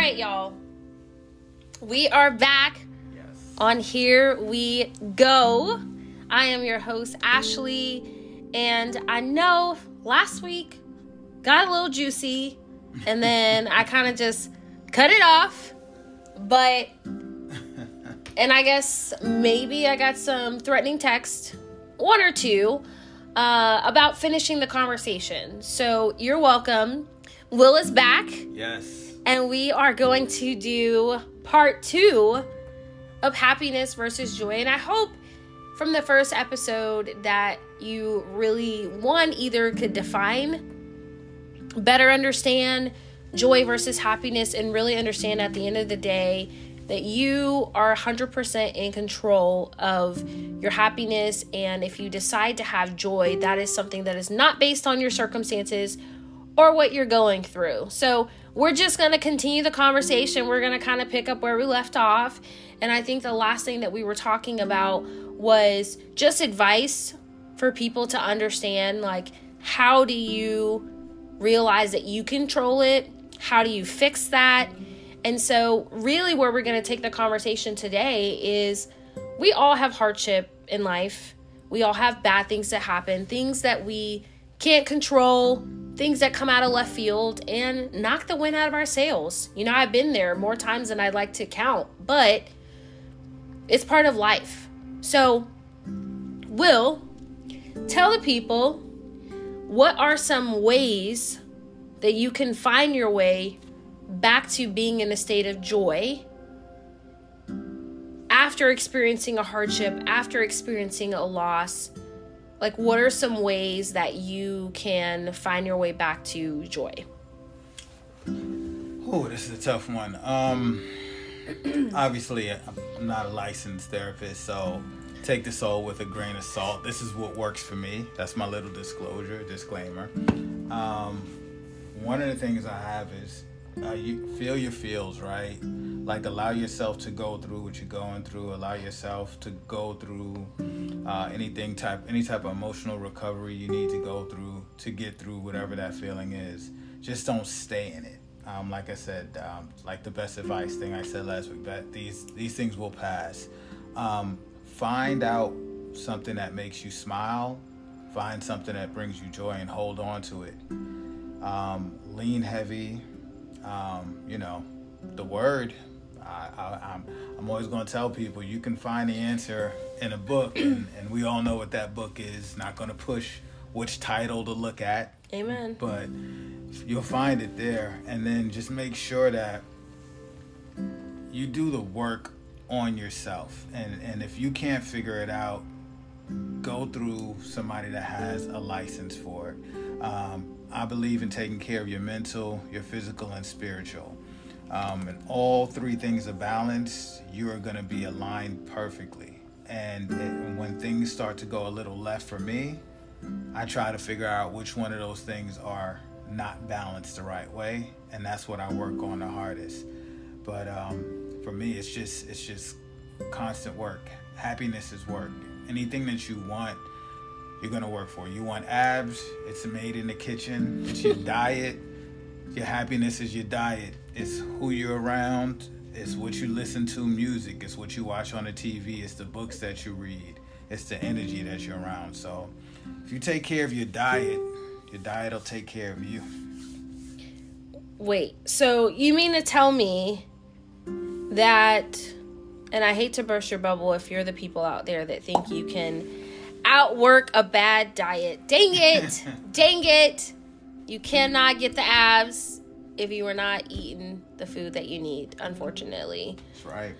right, y'all. We are back Yes. on Here We Go. I am your host, Ashley, and I know last week got a little juicy, and then I kind of just cut it off. But, and I guess maybe I got some threatening text, one or two, uh, about finishing the conversation. So you're welcome. Will is back Yes. And we are going to do part two of happiness versus joy. And I hope from the first episode that you really, one, either could define, better understand joy versus happiness, and really understand at the end of the day that you are 100% in control of your happiness. And if you decide to have joy, that is something that is not based on your circumstances or what you're going through. So, we're just going to continue the conversation. We're going to kind of pick up where we left off. And I think the last thing that we were talking about was just advice for people to understand like, how do you realize that you control it? How do you fix that? And so, really, where we're going to take the conversation today is we all have hardship in life. We all have bad things that happen, things that we can't control, things that come out of left field and knock the wind out of our sails. You know, I've been there more times than I'd like to count, but it's part of life. So, Will, tell the people what are some ways that you can find your way back to being in a state of joy after experiencing a hardship, after experiencing a loss? Like, what are some ways that you can find your way back to joy? Oh, this is a tough one. Um, obviously, I'm not a licensed therapist, so take this all with a grain of salt. This is what works for me. That's my little disclosure, disclaimer. Um, one of the things I have is uh, you feel your feels, right? Like allow yourself to go through what you're going through. Allow yourself to go through uh, anything type, any type of emotional recovery you need to go through to get through whatever that feeling is. Just don't stay in it. Um, like I said, um, like the best advice thing I said last week, that these these things will pass. Um, find out something that makes you smile. Find something that brings you joy and hold on to it. Um, lean heavy. Um, you know, the word. I, I, I'm I'm always going to tell people you can find the answer in a book, and, and we all know what that book is. Not going to push which title to look at Amen. but you'll find it there and then just make sure that you do the work on yourself and and if you can't figure it out go through somebody that has a license for it um, i believe in taking care of your mental your physical and spiritual um, and all three things are balanced you are going to be aligned perfectly and, when things start to go a little left for me I try to figure out which one of those things are not balanced the right way, and that's what I work on the hardest. But um, for me, it's just it's just constant work. Happiness is work. Anything that you want, you're gonna work for. You want abs? It's made in the kitchen. It's your diet. Your happiness is your diet. It's who you're around. It's what you listen to, music. It's what you watch on the TV. It's the books that you read. It's the energy that you're around. So if you take care of your diet, your diet will take care of you. Wait, so you mean to tell me that, and I hate to burst your bubble if you're the people out there that think you can outwork a bad diet. Dang it! Dang it! You cannot get the abs if you are not eating the food that you need, unfortunately. That's right.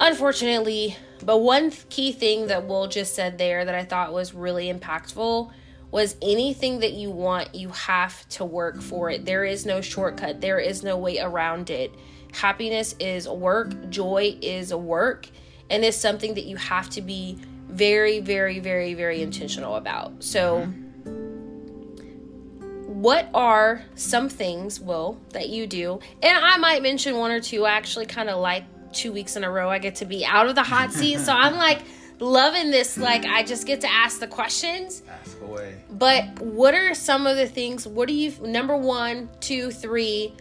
Unfortunately, but one key thing that Will just said there that I thought was really impactful was anything that you want, you have to work for it. There is no shortcut, there is no way around it. Happiness is work, joy is work, and it's something that you have to be very, very, very, very intentional about. So, what are some things, Will, that you do? And I might mention one or two. I actually kind of like two weeks in a row I get to be out of the hot seat. so I'm like loving this. Like, I just get to ask the questions. Ask away. But what are some of the things? What do you, number one, two, three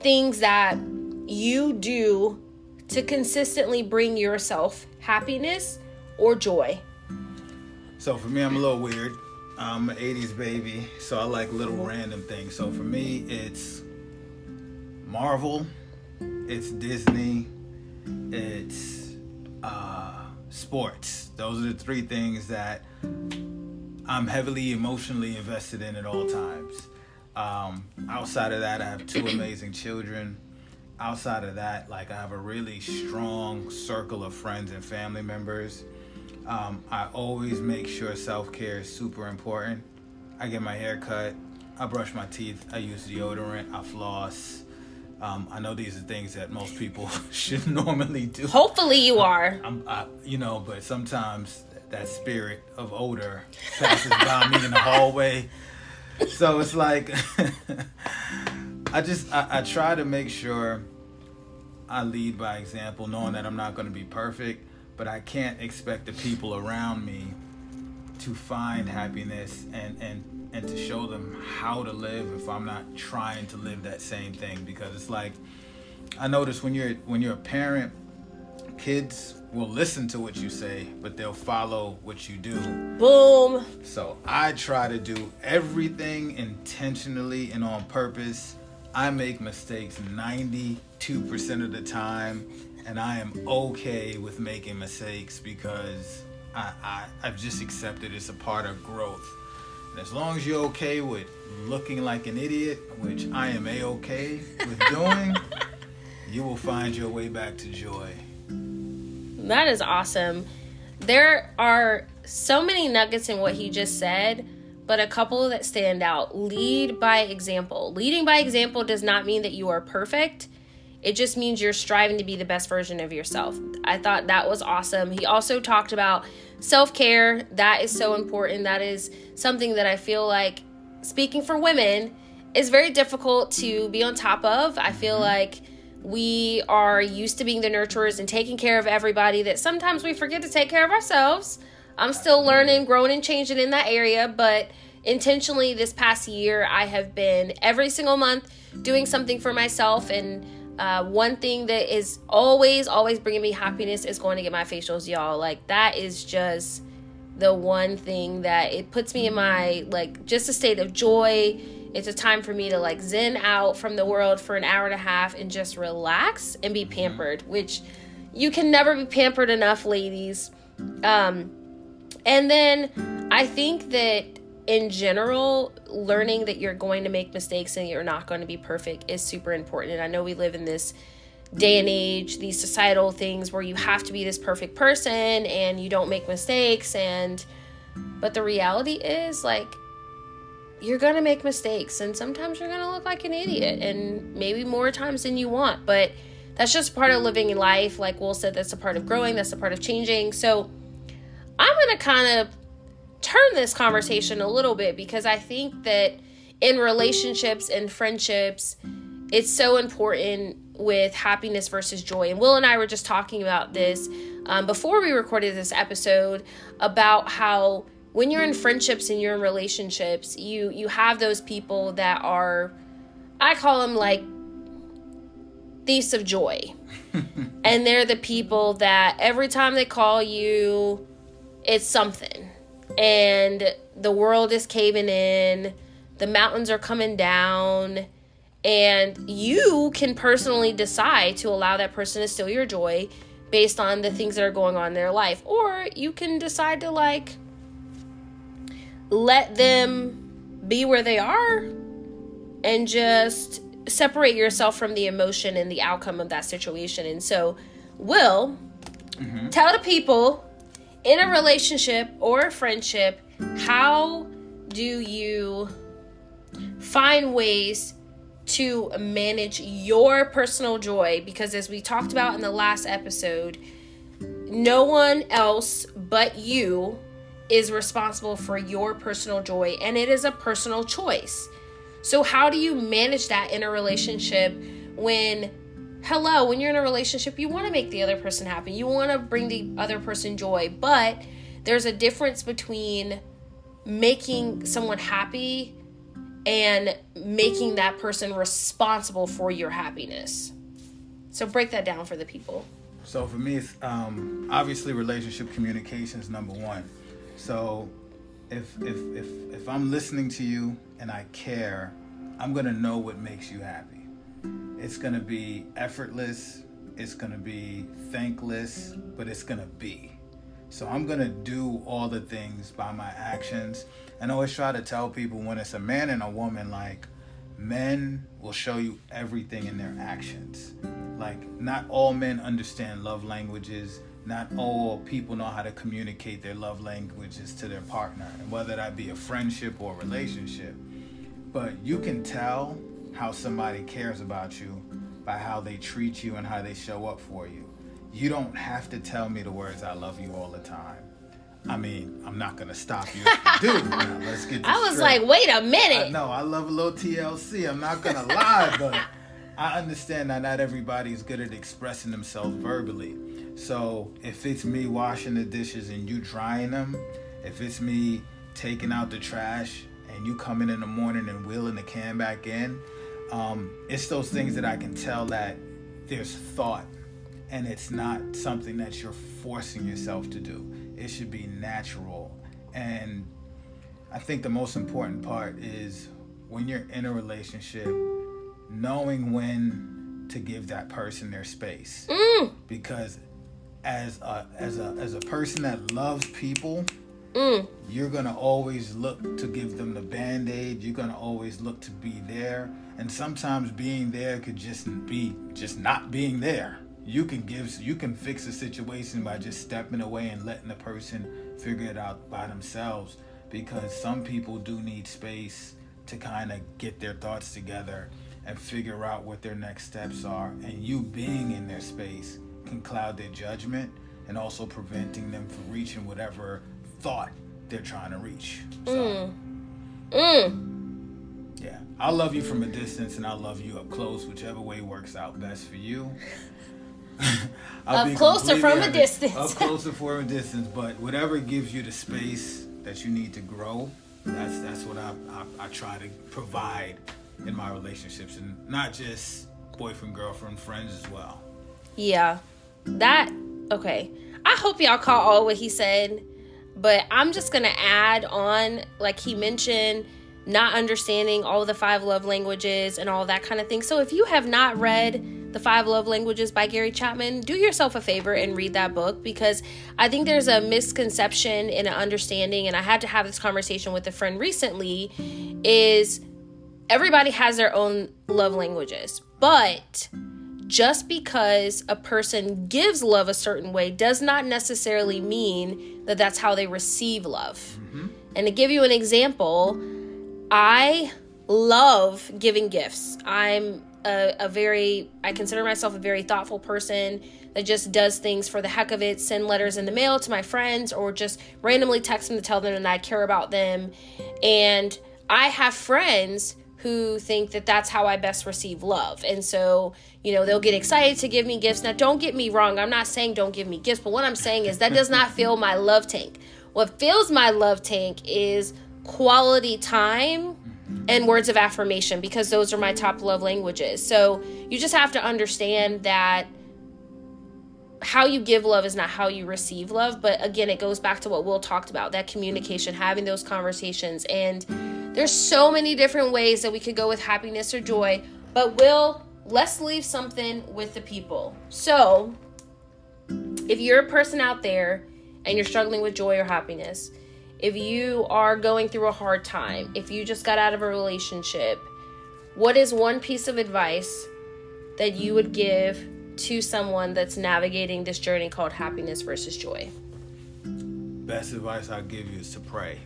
things that you do to consistently bring yourself happiness or joy? So for me, I'm a little weird. I'm an 80s baby, so I like little random things. So for me, it's Marvel, it's Disney, it's uh, sports. Those are the three things that I'm heavily emotionally invested in at all times. Um, outside of that, I have two amazing children. Outside of that, like I have a really strong circle of friends and family members um, I always make sure self care is super important. I get my hair cut, I brush my teeth, I use deodorant, I floss. Um, I know these are things that most people should normally do. Hopefully, you are. I'm, I, you know, but sometimes that spirit of odor passes by me in the hallway. So it's like, I just, I, I try to make sure I lead by example, knowing that I'm not going to be perfect but I can't expect the people around me to find happiness and and and to show them how to live if I'm not trying to live that same thing. Because it's like I notice when you're when you're a parent kids will listen to what you say but they'll follow what you do. Boom. So I try to do everything intentionally and on purpose. I make mistakes 92% of the time and I am okay with making mistakes because I, I I've just accepted it's a part of growth. And as long as you're okay with looking like an idiot, which I am a okay with doing, you will find your way back to joy. That is awesome. There are so many nuggets in what he just said, but a couple that stand out. Lead by example. Leading by example does not mean that you are perfect it just means you're striving to be the best version of yourself. I thought that was awesome. He also talked about self care. That is so important. That is something that I feel like, speaking for women, is very difficult to be on top of. I feel mm-hmm. like we are used to being the nurturers and taking care of everybody that sometimes we forget to take care of ourselves. I'm still learning, growing, and changing in that area, but intentionally this past year, I have been every single month doing something for myself and uh, one thing that is always, always bringing me happiness is going to get my facials, y'all. Like, that is just the one thing that it puts me in my, like, just a state of joy. It's a time for me to, like, zen out from the world for an hour and a half and just relax and be pampered, which you can never be pampered enough, ladies. Um, and then I think that in general, learning that you're going to make mistakes and you're not going to be perfect is super important. And I know we live in this day and age, these societal things where you have to be this perfect person and you don't make mistakes and but the reality is like you're going to make mistakes and sometimes you're going to look like an idiot and maybe more times than you want, but that's just part of living life. Like Will said, that's a part of growing, that's a part of changing. So I'm going to kind of turn this conversation a little bit because I think that in relationships and friendships, it's so important with happiness versus joy. And Will and I were just talking about this um, before we recorded this episode about how when you're in friendships and you're in relationships, you you have those people that are, I call them like thieves of joy. and they're the people that every time they call you, it's something and the world is caving in, the mountains are coming down, and you can personally decide to allow that person to steal your joy based on the things that are going on in their life. Or you can decide to like let them be where they are and just separate yourself from the emotion and the outcome of that situation. And so, Will, mm-hmm. tell the people in a relationship or a friendship, how do you find ways to manage your personal joy? Because as we talked about in the last episode, no one else but you is responsible for your personal joy, and it is a personal choice. So, how do you manage that in a relationship when hello, when you're in a relationship, you want to make the other person happy. You want to bring the other person joy, but there's a difference between making someone happy and making that person responsible for your happiness. So break that down for the people. So for me, it's um, obviously relationship communication is number one. So if if if if I'm listening to you and I care, I'm gonna know what makes you happy. It's gonna be effortless. It's gonna be thankless, but it's gonna be. So I'm gonna do all the things by my actions. And I always try to tell people when it's a man and a woman, like men will show you everything in their actions. Like not all men understand love languages. Not all people know how to communicate their love languages to their partner, whether that be a friendship or a relationship. But you can tell how somebody cares about you by how they treat you and how they show up for you. You don't have to tell me the words "I love you" all the time. I mean, I'm not gonna stop you Dude. Now, let's get. This I was straight. like, wait a minute. No, I love a little TLC. I'm not gonna lie, but I understand that not everybody is good at expressing themselves verbally. So if it's me washing the dishes and you drying them, if it's me taking out the trash and you coming in the morning and wheeling the can back in, um, it's those things that I can tell that there's thought and it's not something that you're forcing yourself to do. It should be natural. And I think the most important part is when you're in a relationship, knowing when to give that person their space. Mm. Because as a as a as a person that loves people, Mm. you're gonna always look to give them the band-aid you're gonna always look to be there and sometimes being there could just be just not being there. You can give you can fix a situation by just stepping away and letting the person figure it out by themselves because some people do need space to kind of get their thoughts together and figure out what their next steps are. And you being in their space can cloud their judgment and also preventing them from reaching whatever thought they're trying to reach. So. Mm. Yeah i love you from a distance and i love you up close whichever way works out best for you Up be close or from a distance? Up close or from a distance, but whatever gives you the space that you need to grow, that's that's what I, I, I try to provide in my relationships, and not just boyfriend, girlfriend, friends as well. Yeah. That okay. I hope y'all caught all what he said, but I'm just gonna add on, like he mentioned, not understanding all the five love languages and all that kind of thing. So if you have not read the Five Love Languages by Gary Chapman, do yourself a favor and read that book because I think there's a misconception in an understanding, and I had to have this conversation with a friend recently, is everybody has their own love languages, but just because a person gives love a certain way does not necessarily mean that that's how they receive love. Mm-hmm. And to give you an example, I love giving gifts. I'm a, a very, I consider myself a very thoughtful person that just does things for the heck of it, send letters in the mail to my friends, or just randomly text them to tell them that I care about them. And I have friends who think that that's how I best receive love. And so, you know, they'll get excited to give me gifts. Now, don't get me wrong, I'm not saying don't give me gifts, but what I'm saying is that does not fill my love tank. What fills my love tank is quality time and words of affirmation because those are my top love languages. So, you just have to understand that how you give love is not how you receive love. But again, it goes back to what Will talked about that communication, having those conversations. And there's so many different ways that we could go with happiness or joy. But Will, let's leave something with the people. So, if you're a person out there and you're struggling with joy or happiness, if you are going through a hard time, if you just got out of a relationship, what is one piece of advice that you would give to someone that's navigating this journey called happiness versus joy? Best advice I give you is to pray.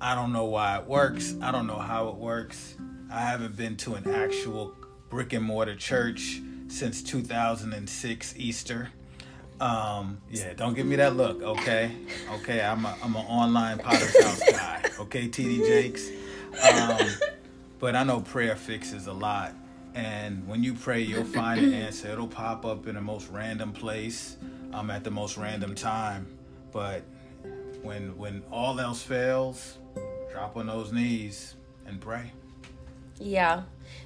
I don't know why it works. I don't know how it works. I haven't been to an actual brick and mortar church since 2006 Easter. Um, yeah, don't give me that look, okay? Okay, I'm a, I'm an online Potter's House guy, okay, TD Jakes. Um, but I know prayer fixes a lot. And when you pray, you'll find an answer. It'll pop up in the most random place, um, at the most random time. But when when all else fails, drop on those knees and pray. Yeah.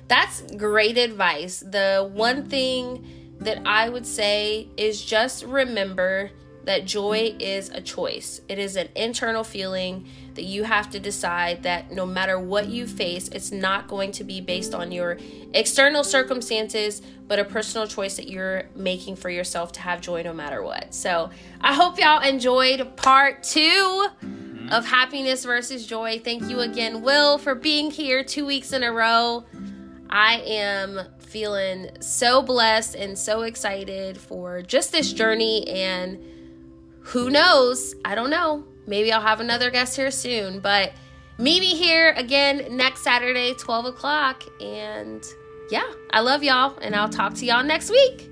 That's great advice. The one thing that I would say is just remember that joy is a choice. It is an internal feeling that you have to decide that no matter what you face, it's not going to be based on your external circumstances, but a personal choice that you're making for yourself to have joy no matter what. So I hope y'all enjoyed part two of happiness versus joy. Thank you again, Will, for being here two weeks in a row. I am feeling so blessed and so excited for just this journey. And who knows? I don't know. Maybe I'll have another guest here soon. But meet me here again next Saturday, 12 o'clock. And yeah, I love y'all. And I'll talk to y'all next week.